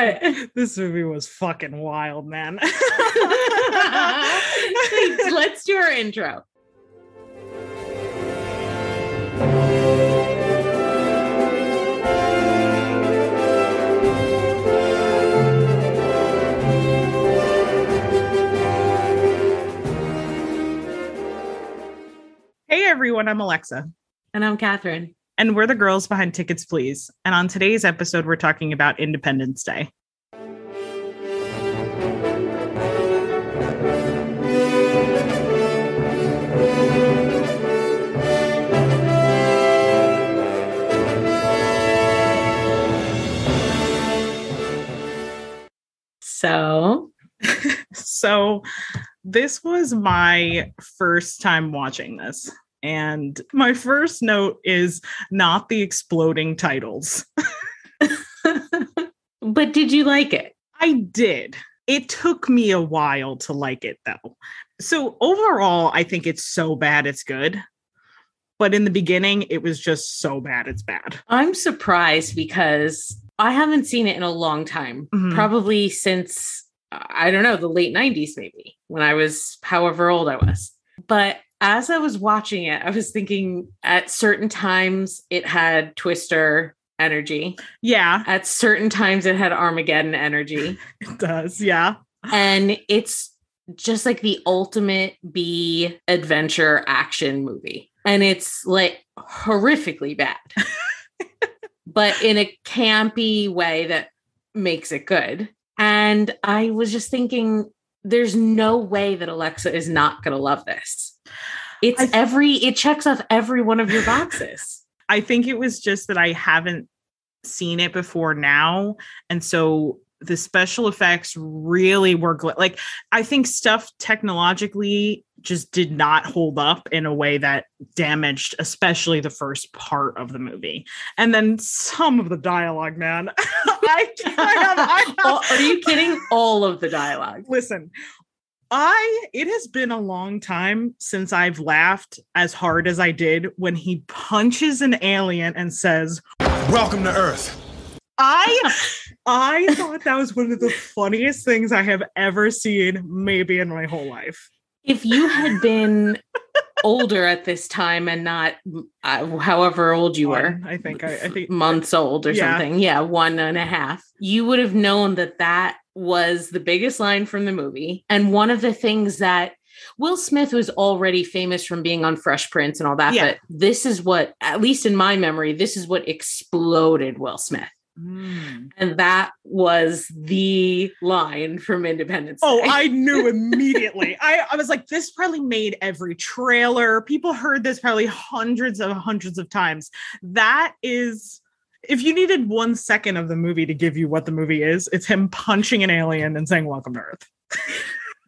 what? This movie was fucking wild, man. Let's do our intro. hey everyone, I'm Alexa. And I'm Catherine. And we're the girls behind Tickets Please. And on today's episode, we're talking about Independence Day. So, so this was my first time watching this. And my first note is not the exploding titles. but did you like it? I did. It took me a while to like it though. So overall, I think it's so bad it's good. But in the beginning, it was just so bad it's bad. I'm surprised because I haven't seen it in a long time, Mhm. probably since I don't know, the late 90s, maybe when I was however old I was. But as I was watching it, I was thinking at certain times it had Twister energy, Yeah, at certain times it had Armageddon energy. it does. Yeah. and it's just like the ultimate B adventure action movie. And it's like horrifically bad, but in a campy way that makes it good. And I was just thinking, there's no way that Alexa is not going to love this. It's every, it checks off every one of your boxes. I think it was just that I haven't seen it before now. And so the special effects really were gl- like, I think stuff technologically just did not hold up in a way that damaged, especially the first part of the movie. And then some of the dialogue, man. I, I have, I have, are you kidding? All of the dialogue. listen i it has been a long time since i've laughed as hard as i did when he punches an alien and says Welcome to Earth. i i thought that was one of the funniest things i have ever seen maybe in my whole life if you had been older at this time and not uh, however old you were i think i, I think months old or Yeah. something yeah one and a half you would have known that that was the biggest line from the movie and one of the things that will smith was already famous from being on fresh prince and all that Yeah. but this is what at least in my memory this is what exploded will smith Mm. and that was the line from independence Oh, Day. I knew immediately. I, I was like, this probably made every trailer. People heard this probably hundreds of hundreds of times. That is, if you needed one second of the movie to give you what the movie is, it's him punching an alien and saying, Welcome to Earth.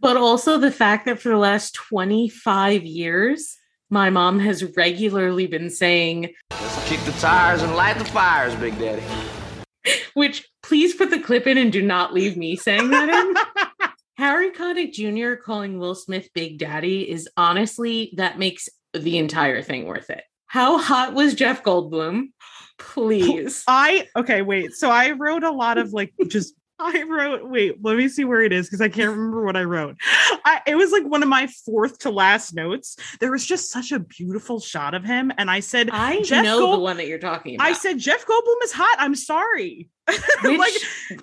But also the fact that for the last 25 years, my mom has regularly been saying, Let's kick the tires and light the fires, Big Daddy. which please put the clip in and do not leave me saying that in. Harry Connick Jr. calling Will Smith Big Daddy is honestly, that makes the entire thing worth it. How hot was Jeff Goldblum? Please. I, okay, wait. So I wrote a lot of like just. I wrote, wait, let me see where it is because I can't remember what I wrote. I, it was like one of my fourth to last notes. There was just such a beautiful shot of him. And I said, I Jeff know the one that you're talking about. I said Jeff Goldblum is hot. I'm sorry. which, like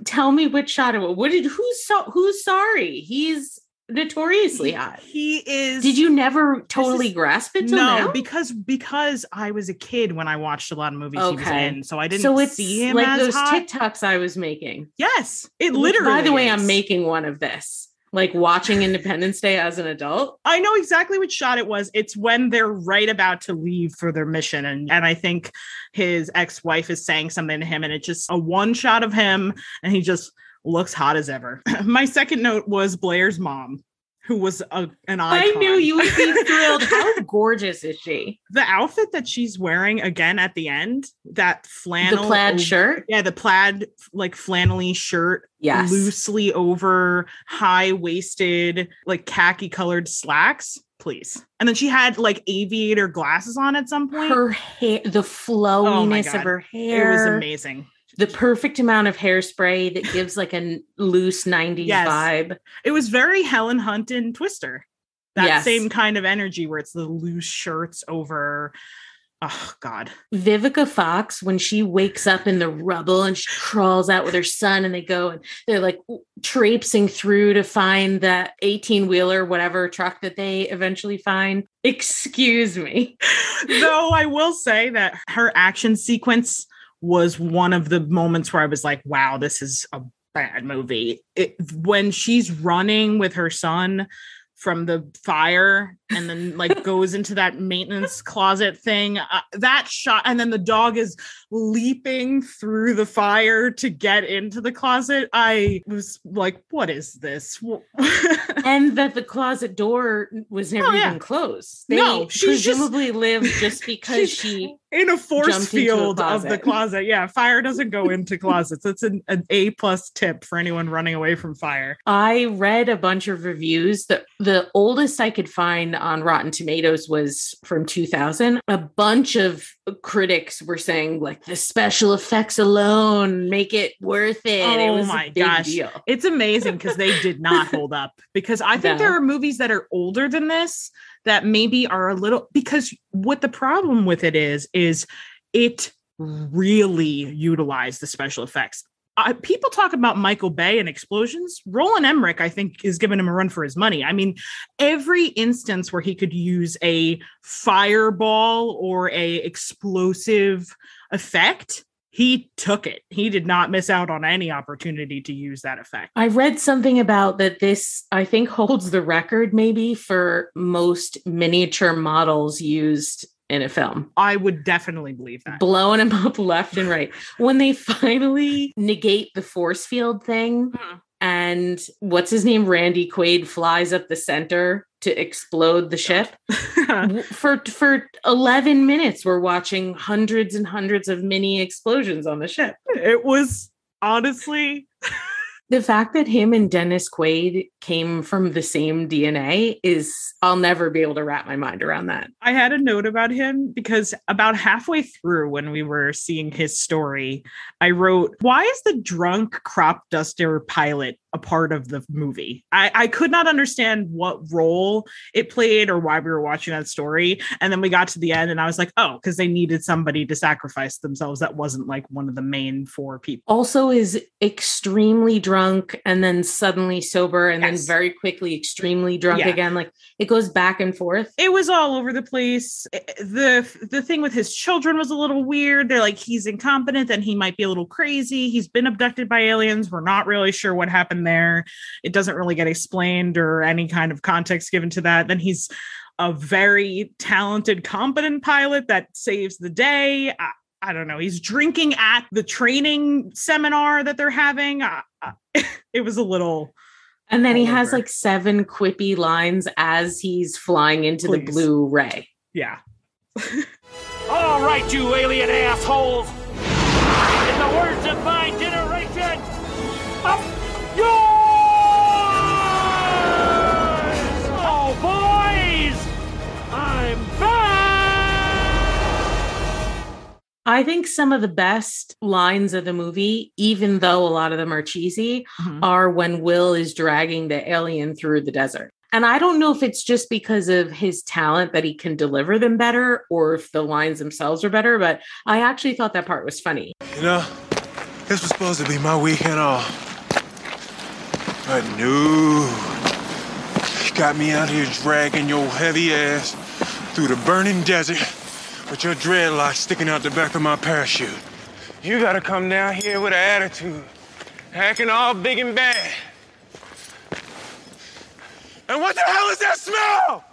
tell me which shot it was. What did who's so who's sorry? He's notoriously hot. he is. Did you never totally is- grasp it No, now? because because I was a kid when I watched a lot of movies he was Okay. in, so I didn't so it's see him like those hot. TikToks I was making. yes, it literally. By the way, I'm making one of this. Like watching Independence Day as an adult. I know exactly which shot it was. It's when they're right about to leave for their mission, and and I think his ex wife is saying something to him, and it's just a one shot of him, and he just looks hot as ever. My second note was Blair's mom, who was a, an icon. I knew you would be thrilled. How gorgeous is she? the outfit that she's wearing again at the end, that flannel, the plaid over- shirt. yeah, the plaid like flannelly shirt, Yes. loosely over high waisted, like khaki colored slacks. Please, and then she had like aviator glasses on at some point. Her hair, the oh flowiness God. of her hair. it was amazing. The perfect amount of hairspray that gives like a loose 90s Yes. vibe. It was very Helen Hunt in Twister. That Yes. same kind of energy where it's the loose shirts over. Oh God. Vivica Fox, when she wakes up in the rubble and she crawls out with her son, and they go and they're like traipsing through to find that 18 wheeler, whatever truck that they eventually find. Excuse me. Though I will say that her action sequence was one of the moments where I was like, wow, this is a bad movie. It, when she's running with her son from the fire and then like goes into that maintenance closet thing uh, that shot and then the dog is leaping through the fire to get into the closet i was like what is this and that the closet door was never Oh, yeah. even closed. They No, she's just- presumably lived just because she in a force into a field of the closet. Yeah, fire doesn't go into closets. It's an, an A plus tip for anyone running away from fire. I read a bunch of reviews. The the oldest I could find on Rotten Tomatoes was from 2000. A bunch of critics were saying like the special effects alone make it worth it. it Oh was my gosh. deal. It's amazing because they did not hold up. Because I think No. there are movies that are older than this that maybe are a little because what the problem with it is is it really utilized the special effects. Uh, people talk about Michael Bay and explosions. Roland Emmerich, I think, is giving him a run for his money. I mean, every instance where he could use a fireball or a explosive effect, he took it. He did not miss out on any opportunity to use that effect. I read something about that this I think holds the record maybe for most miniature models used in a film. I would definitely believe that. blowing them up left and right. When they finally negate the force field thing, Mhm. and what's his name, Randy Quaid, flies up the center to explode the ship. For for eleven minutes, we're watching hundreds and hundreds of mini explosions on the ship. it was honestly The fact that him and Dennis Quaid came from the same DNA is I'll never be able to wrap my mind around that. I had a note about him because about halfway through when we were seeing his story, I wrote, Why is the drunk crop duster pilot a part of the movie? I, I could not understand what role it played or why we were watching that story. And then we got to the end and I was like, Oh, because they needed somebody to sacrifice themselves that wasn't like one of the main four people. also is extremely drunk and then suddenly sober and Yes. then very quickly extremely drunk Yeah. again like it goes back and forth it was all over the place. The The thing with his children was a little weird. They're like he's incompetent, then he might be a little crazy. He's been abducted by aliens. We're not really sure what happened there. It doesn't really get explained or any kind of context given to that. Then he's a very talented, competent pilot that saves the day. I, I don't know. He's drinking at the training seminar that they're having. Uh, uh, it was a little. and then he all has like seven quippy lines as he's flying into the blue ray Yeah. All right, you alien assholes! In the words of my generation, up i think some of the best lines of the movie even though a lot of them are cheesy Mhm. are when will is dragging the alien through the desert and i don't know if it's just because of his talent that he can deliver them better or if the lines themselves are better but i actually thought that part was funny You know, this was supposed to be my weekend off. But no. You got me out here dragging your heavy ass through the burning desert with your dreadlocks sticking out the back of my parachute. You gotta come down here with an attitude, acting all big and bad. And what the hell is that smell?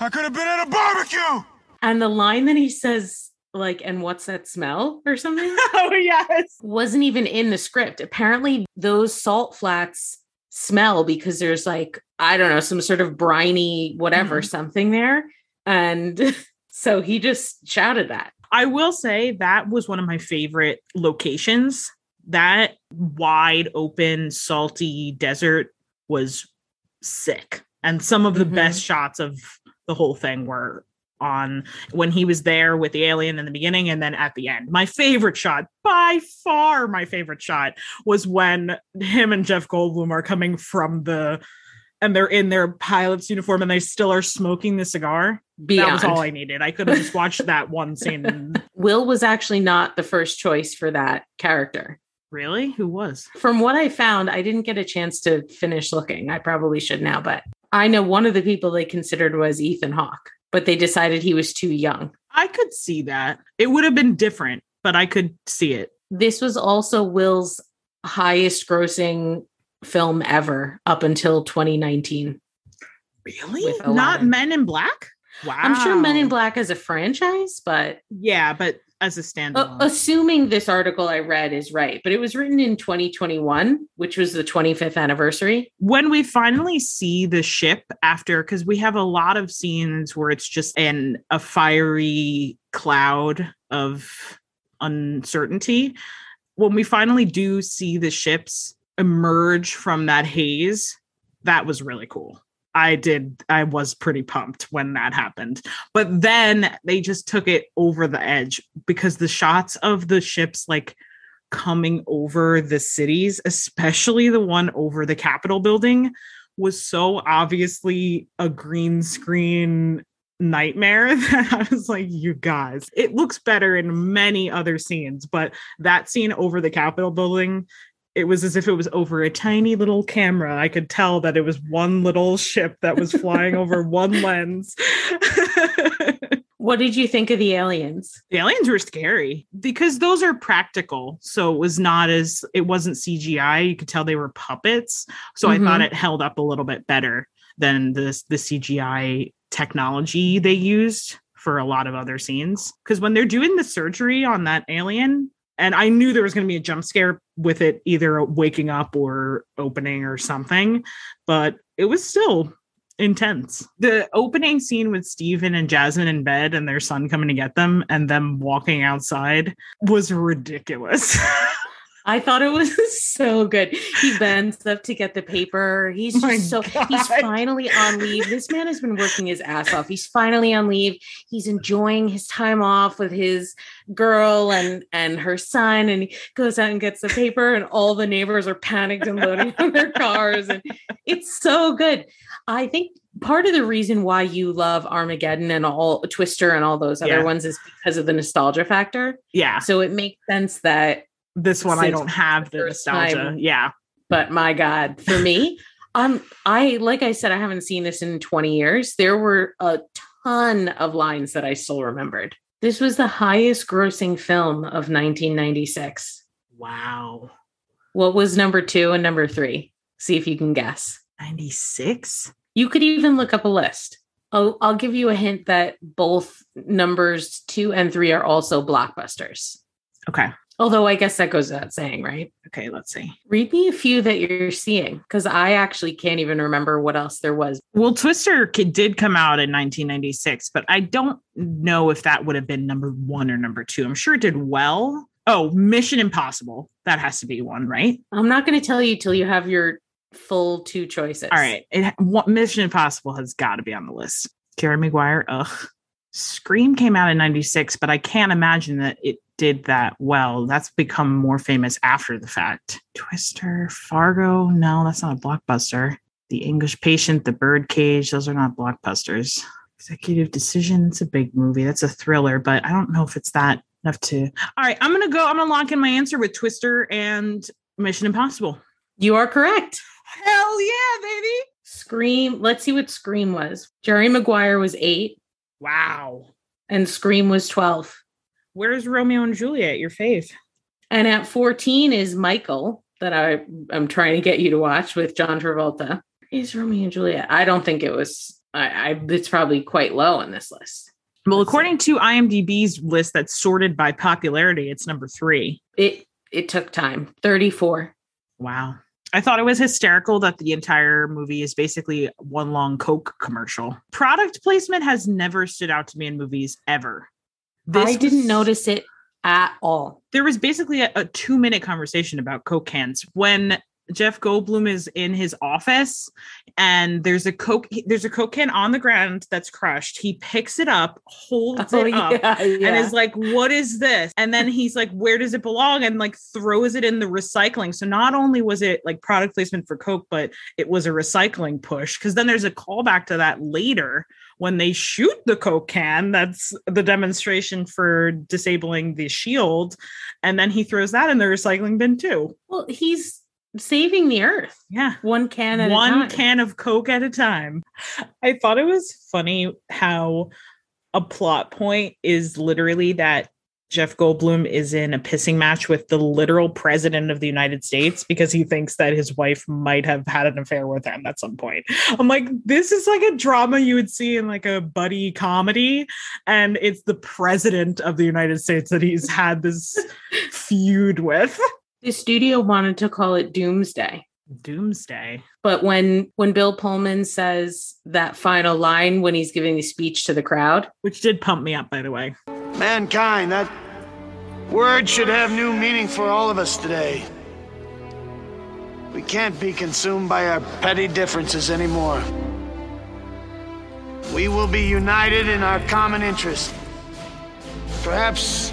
I could have been at a barbecue! And the line that he says, like, and what's that smell or something, Oh, yes. wasn't even in the script. Apparently, those salt flats smell because there's like, I don't know, some sort of briny whatever, Mhm. something there. And so he just shouted that. I will say that was one of my favorite locations. That wide open, salty desert was sick. And some of the Mhm. best shots of the whole thing were on when he was there with the alien in the beginning and then at the end. My favorite shot, by far my favorite shot, was when him and Jeff Goldblum are coming from the and they're in their pilot's uniform and they still are smoking the cigar. Beyond. That was all I needed. I could have just watched that one scene. Will was actually not the first choice for that character. really? Who was? From what I found, I didn't get a chance to finish looking. I probably should now, but I know one of the people they considered was Ethan Hawke, but they decided he was too young. I could see that. It would have been different, but I could see it. This was also Will's highest grossing film ever up until 2019. Really? Not Men in Black? Wow. I'm sure Men in Black as a franchise, but Yeah, but as a uh, assuming this article I read is right, but it was written in 2021, which was the 25th anniversary. when we finally see the ship after because we have a lot of scenes where it's just in a fiery cloud of uncertainty. When we finally do see the ships emerge from that haze that was really cool i did i was pretty pumped when that happened but then they just took it over the edge because the shots of the ships like coming over the cities, especially the one over the Capitol building, was so obviously a green screen nightmare that I was like, you guys, it looks better in many other scenes, but that scene over the Capitol building. It was as if it was over a tiny little camera. I could tell that it was one little ship that was flying over one lens. What did you think of the aliens? the aliens were scary because those are practical so it was not as it wasn't cgi you could tell they were puppets so i thought Mhm. it held up a little bit better than this the cgi technology they used for a lot of other scenes because when they're doing the surgery on that alien and i knew there was going to be a jump scare with it either waking up or opening or something but it was still intense. The opening scene with Steven and Jasmine in bed and their son coming to get them and them walking outside was ridiculous. I thought it was so good. He bends up to get the paper. He's oh My so God. he's finally on leave. This man has been working his ass off. He's finally on leave. He's enjoying his time off with his girl and and her son and he goes out and gets the paper and all the neighbors are panicked and loading on their cars and it's so good. I think part of the reason why you love Armageddon and all Twister and all those other Yeah. ones is because of the nostalgia factor. yeah, So it makes sense that this one I don't have the nostalgia. time. Yeah. but my god for me um i like i said i haven't seen this in 20 years there were a ton of lines that i still remembered this was the highest grossing film of 1996 Wow. what was number two and number three see if you can guess 96? you could even look up a list I'll, I'll give you a hint that both numbers two and three are also blockbusters Okay. Although i guess that goes without saying right Okay, let's see. read me a few that you're seeing because i actually can't even remember what else there was Well, Twister did come out in 1996, but I don't know if that would have been number one or number two. I'm sure it did well. Oh, Mission Impossible. That has to be one, right? I'm not going to tell you till you have your full two choices. All right. It, what, Mission Impossible has got to be on the list. Jerry Maguire. Ugh. Scream came out in 96, but I can't imagine that it did that well. That's become more famous after the fact. Twister, Fargo. No, that's not a blockbuster. The English Patient, The Birdcage. Those are not blockbusters. Executive Decision. It's a big movie. That's a thriller, but I don't know if it's that enough to. All right. I'm going to go. I'm going to lock in my answer with Twister and Mission Impossible. You are correct. Hell yeah, baby. Scream. Let's see what Scream was. Jerry Maguire was eight Wow. and Scream was 12. Where's Romeo and Juliet, your fave? And at 14 is Michael that I I'm trying to get you to watch with John Travolta. Is Romeo and Juliet? I don't think it was. I, I it's probably quite low on this list. Well, Let's see. according to IMDb's list that's sorted by popularity, it's number three. It it took time. 34. Wow. I thought it was hysterical that the entire movie is basically one long Coke commercial. Product placement has never stood out to me in movies ever. I didn't was- notice it at all. There was basically a, a two minute conversation about Coke cans when Jeff Goldblum is in his office and there's a coke there's a coke can on the ground that's crushed. He picks it up, holds Oh, it up, yeah, yeah. and is like, "What is this?" And then he's like, "Where does it belong?" and like throws it in the recycling. So not only was it like product placement for Coke, but it was a recycling push because then there's a callback to that later when they shoot the Coke can. That's the demonstration for disabling the shield, and then he throws that in the recycling bin too. well, he's saving the earth. Yeah. one can at a one can of coke at a time. I thought it was funny how a plot point is literally that jeff goldblum is in a pissing match with the literal president of the united states because he thinks that his wife might have had an affair with him at some point. I'm like this is like a drama you would see in like a buddy comedy and it's the president of the united states that he's had this feud with the studio wanted to call it Doomsday. doomsday But when when Bill Pullman says that final line when he's giving the speech to the crowd, which did pump me up by the way Mankind, that word should have new meaning for all of us today. We can't be consumed by our petty differences anymore. We will be united in our common interest. Perhaps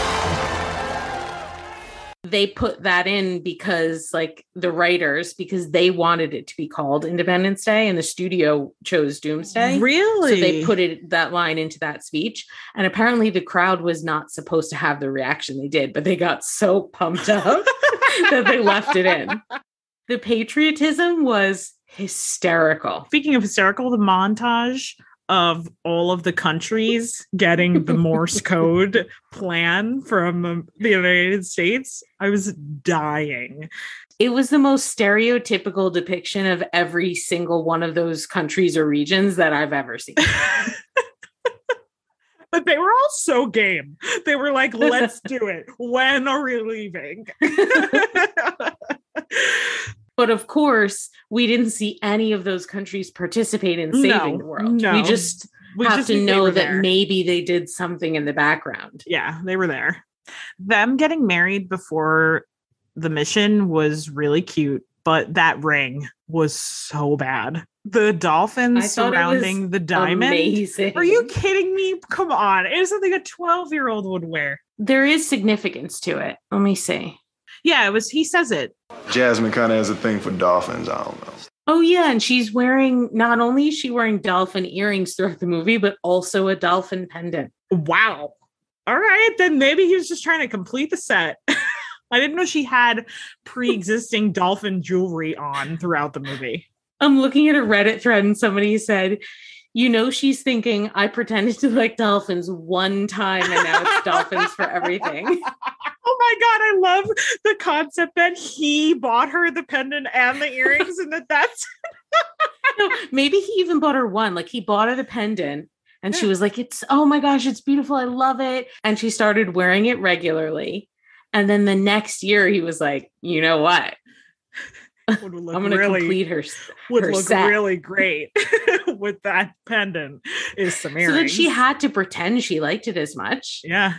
They put that in because like the writers because they wanted it to be called Independence Day and the studio chose Doomsday. Really? So they put it that line into that speech. And apparently the crowd was not supposed to have the reaction they did, but they got so pumped up that they left it in. The patriotism was hysterical. Speaking of hysterical, the montage of all of the countries getting the Morse code plan from the United States, I was dying. It was the most stereotypical depiction of every single one of those countries or regions that I've ever seen. But they were all so game. They were like, let's do it. When are we leaving? But of course, we didn't see any of those countries participate in saving No, the world. no. We just We have just to know that there. maybe they did something in the background. yeah, they were there. Them getting married before the mission was really cute, but that ring was so bad. The dolphins surrounding the diamond. Amazing. Are you kidding me? Come on. It is something a 12 year old would wear. There is significance to it. Let me see. Yeah, it was, he says it. Jasmine kind of has a thing for dolphins. I don't know. Oh yeah, and she's wearing not only is she wearing dolphin earrings throughout the movie, but also a dolphin pendant. Wow. All right. Then maybe he was just trying to complete the set. I didn't know she had pre existing dolphin jewelry on throughout the movie. I'm looking at a Reddit thread and somebody said, you know, she's thinking, I pretended to like dolphins one time and now it's dolphins for everything. Oh my God. I love the concept that he bought her the pendant and the earrings and that that's No, maybe he even bought her one. Like he bought her the pendant and she was like, It's oh my gosh, it's beautiful. I love it. And she started wearing it regularly. And then the next year he was like, you know what? would look I'm gonna really complete her. would her look set. really great with that pendant is some earrings. So then she had to pretend she liked it as much. yeah.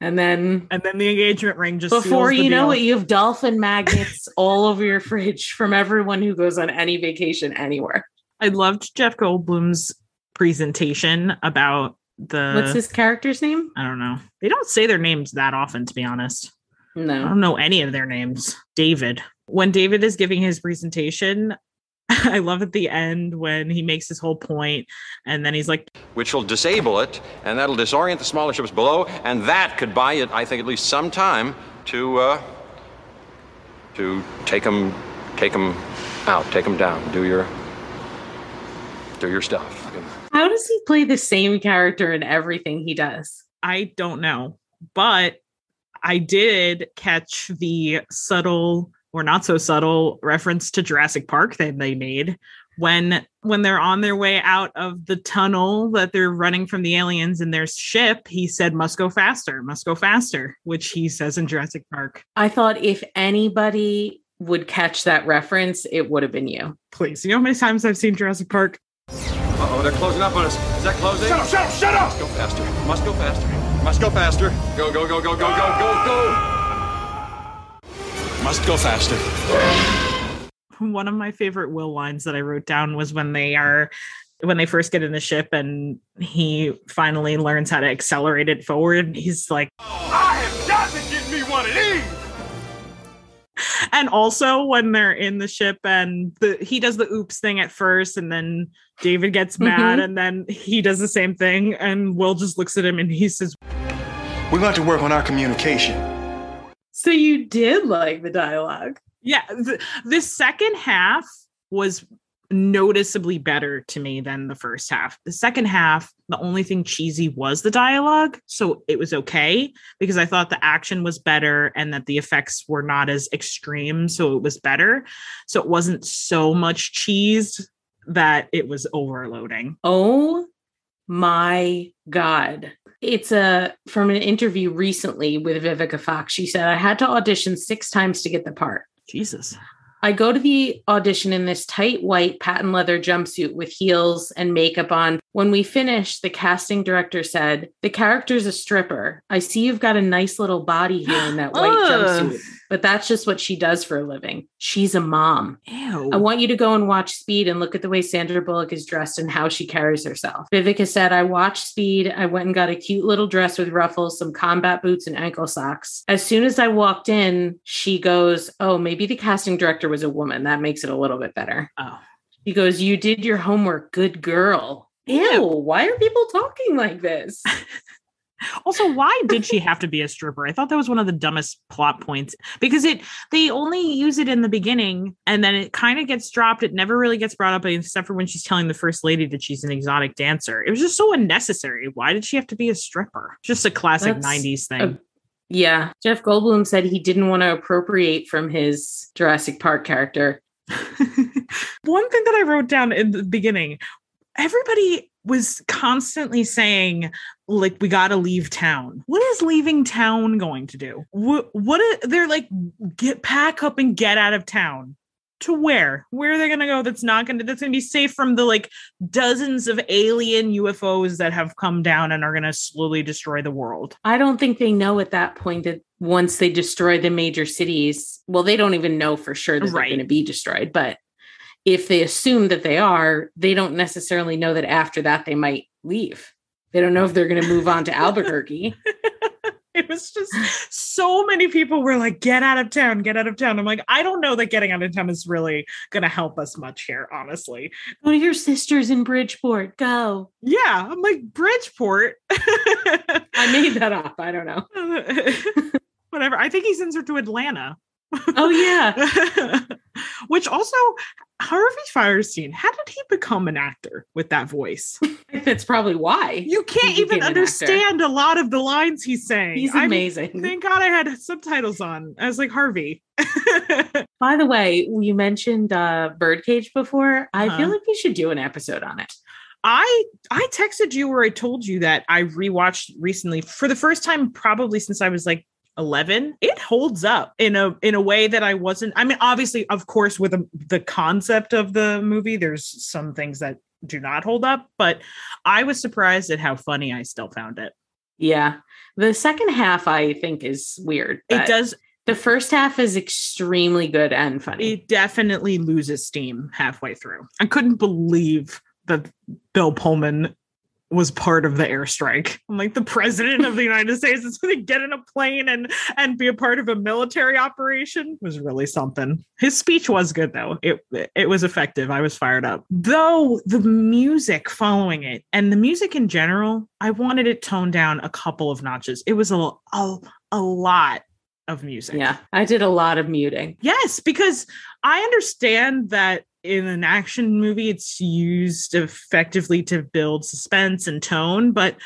And then And then the engagement ring just before you know it, you have dolphin magnets all over your fridge from everyone who goes on any vacation anywhere. I loved Jeff Goldblum's presentation about the What's his character's name? I don't know. They don't say their names that often, to be honest. No, I don't know any of their names. David. When David is giving his presentation, I love at the end when he makes his whole point and then he's like, which will disable it, and that'll disorient the smaller ships below, and that could buy it, I think, at least some time to uh, to take them, take them out, take them down, do your do your stuff. How does he play the same character in everything he does? I don't know, but I did catch the subtle or not so subtle reference to Jurassic Park that they made when when they're on their way out of the tunnel that they're running from the aliens in their ship he said must go faster must go faster which he says in Jurassic Park I thought if anybody would catch that reference it would have been you please you know how many times I've seen Jurassic Park Uh-oh, they're closing up on us. Is that closing? Shut up, shut up, shut up! Must go faster. Must go faster. Must go faster. Go, go, go, go, go, go, go, go. Must go faster. one of my favorite will lines that I wrote down was when they are when they first get in the ship and he finally learns how to accelerate it forward he's like I have got to get me one of these! and also when they're in the ship and the he does the oops thing at first and then David gets mad Mhm. and then he does the same thing and Will just looks at him and he says We're going to work on our communication. So you did like the dialogue. Yeah the, the second half was noticeably better to me than the first half. The second half the only thing cheesy was the dialogue so it was okay because i thought the action was better and that the effects were not as extreme so it was better. So it wasn't so much cheese that it was overloading. Oh my God. It's a from an interview recently with Vivica Fox. She said, I had to audition six times to get the part. jesus I go to the audition in this tight white patent leather jumpsuit with heels and makeup on. When we finished, the casting director said, The character's a stripper. I see you've got a nice little body here in that white jumpsuit, but that's just what she does for a living. She's a mom. Ew. I want you to go and watch Speed and look at the way Sandra Bullock is dressed and how she carries herself. Vivica said, I watched Speed. I went and got a cute little dress with ruffles, some combat boots, and ankle socks. As soon as I walked in, she goes, Oh, maybe the casting director was a woman. That makes it a little bit better. oh She goes, You did your homework. Good girl. Ew, why are people talking like this? Also, why did she have to be a stripper? I thought that was one of the dumbest plot points because it they only use it in the beginning and then it kind of gets dropped. It never really gets brought up except for when she's telling the first lady that she's an exotic dancer. It was just so unnecessary. Why did she have to be a stripper? Just a classic That's 90s thing. a- Yeah. Jeff Goldblum said he didn't want to appropriate from his Jurassic Park character. One thing that I wrote down in the beginning, everybody was constantly saying, like, we got to leave town. What is leaving town going to do? What, what are, they're like, get pack up and get out of town. To where? Where are they going to go? That's not going to, that's going to be safe from the like dozens of alien UFOs that have come down and are going to slowly destroy the world. I don't think they know at that point that once they destroy the major cities, well, they don't even know for sure that Right. they're going to be destroyed. But if they assume that they are, they don't necessarily know that after that they might leave. They don't know if they're going to move on to Albuquerque. It was just so many people were like, get out of town, get out of town. I'm like, I don't know that getting out of town is really going to help us much here, honestly. One of your sisters in Bridgeport, go. Yeah, I'm like, Bridgeport. I made that up. I don't know. Whatever. I think he sends her to Atlanta. Oh, yeah. Which also, Harvey Fierstein, how did he become an actor with that voice? That's probably why. You can't even became an actor. understand a lot of the lines he's saying. He's amazing. Thank God I had subtitles on. I was like, Harvey. By the way, you mentioned uh, Birdcage before. I Uh-huh. feel like we should do an episode on it. I I texted you where I told you that I rewatched recently for the first time probably since I was like 11 it holds up in a in a way that I wasn't I mean obviously of course with the, the concept of the movie there's some things that do not hold up but I was surprised at how funny I still found it Yeah. The second half, I think, is weird. it does The first half is extremely good and funny. it definitely loses steam halfway through I couldn't believe that Bill Pullman was part of the airstrike. I'm like the president of the United States is going to get in a plane and and be a part of a military operation was really something. His speech was good though. It it was effective. I was fired up. Though the music following it and the music in general, I wanted it toned down a couple of notches. It was a a, a lot of music. Yeah, I did a lot of muting. Yes, because I understand that in an action movie, it's used effectively to build suspense and tone, but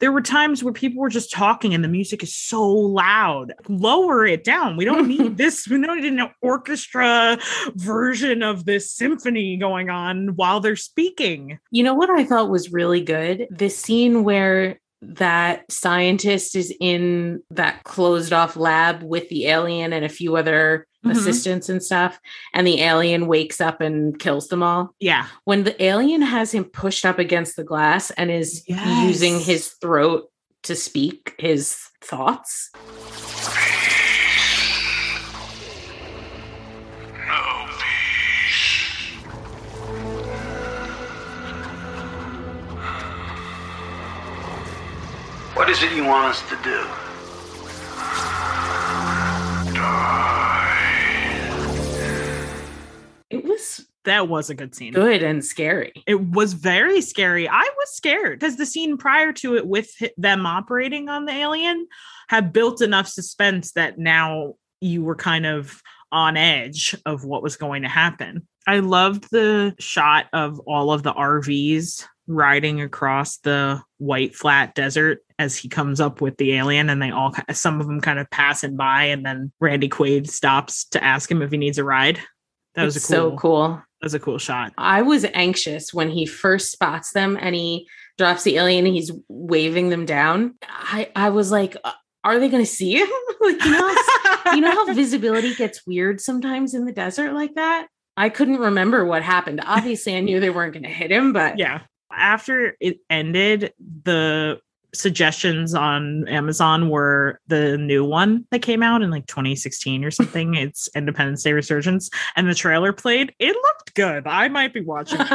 there were times where people were just talking and the music is so loud. Lower it down. We don't need this. We don't need an orchestra version of this symphony going on while they're speaking. You know what I thought was really good? The scene where that scientist is in that closed off lab with the alien and a few other Mhm. assistants and stuff and the alien wakes up and kills them all Yeah. when the alien has him pushed up against the glass and is Yes. using his throat to speak his thoughts is it you want us to do? it was That was a good scene. good and scary It was very scary. I was scared because the scene prior to it with them operating on the alien had built enough suspense that now you were kind of on edge of what was going to happen. I loved the shot of all of the RVs riding across the white flat desert as he comes up with the alien and they all some of them kind of pass passing by and then Randy Quaid stops to ask him if he needs a ride. That was It's cool so cool That was a cool shot. I was anxious when he first spots them and he drops the alien and he's waving them down. I I was like, uh, are they going to see him? like you know, you know how visibility gets weird sometimes in the desert like that. I couldn't remember what happened. Obviously, I knew they weren't going to hit him, but yeah after it ended the suggestions on amazon were the new one that came out in like 2016 or something it's independence day resurgence and the trailer played it looked good i might be watching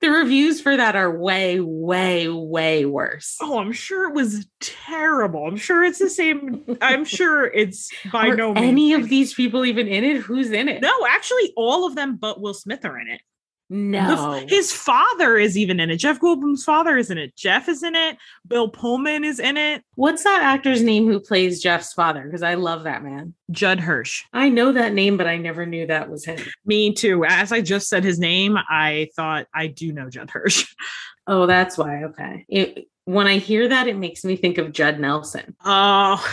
the reviews for that are way, way, way worse. oh i'm sure it was terrible i'm sure it's the same i'm sure it's by Are no means any of these people even in it? Who's in it? no actually all of them but will smith are in it no. His father is even in it. Jeff Goldblum's father is in it. Jeff is in it. Bill Pullman is in it. What's that actor's name who plays Jeff's father? Because I love that man. Judd Hirsch. I know that name, but I never knew that was him. Me too. As I just said his name, I thought I do know Judd Hirsch. Oh, that's why. Okay. It, when I hear that, it makes me think of Judd Nelson. Oh,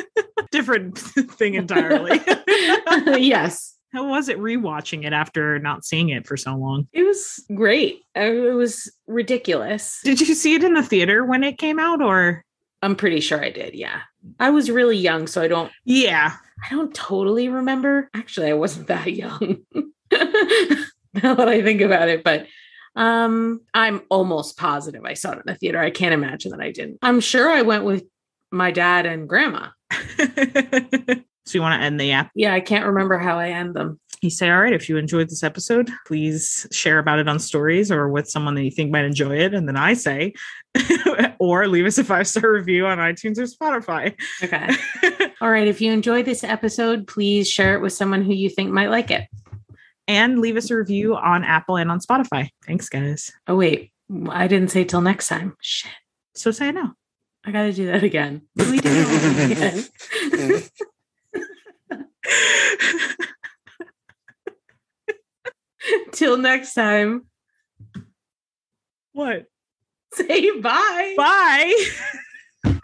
different thing entirely. yes. How was it rewatching it after not seeing it for so long? It was great. It was ridiculous. Did you see it in the theater when it came out or? I'm pretty sure I did. Yeah. I was really young, so I don't Yeah. I don't totally remember. Actually, I wasn't that young. now that I think about it, but um I'm almost positive I saw it in the theater. I can't imagine that I didn't. I'm sure I went with my dad and grandma. so you want to end the app? Yeah, I can't remember how I end them. You say, all right, if you enjoyed this episode, please share about it on stories or with someone that you think might enjoy it. And then I say, or leave us a five star review on iTunes or Spotify. Okay. All right. If you enjoyed this episode, please share it with someone who you think might like it. and leave us a review on Apple and on Spotify. Thanks, guys. Oh, wait. I didn't say till next time. Shit. So say it now. I got to do that again. We do it again. till next time. what? Say bye. Bye.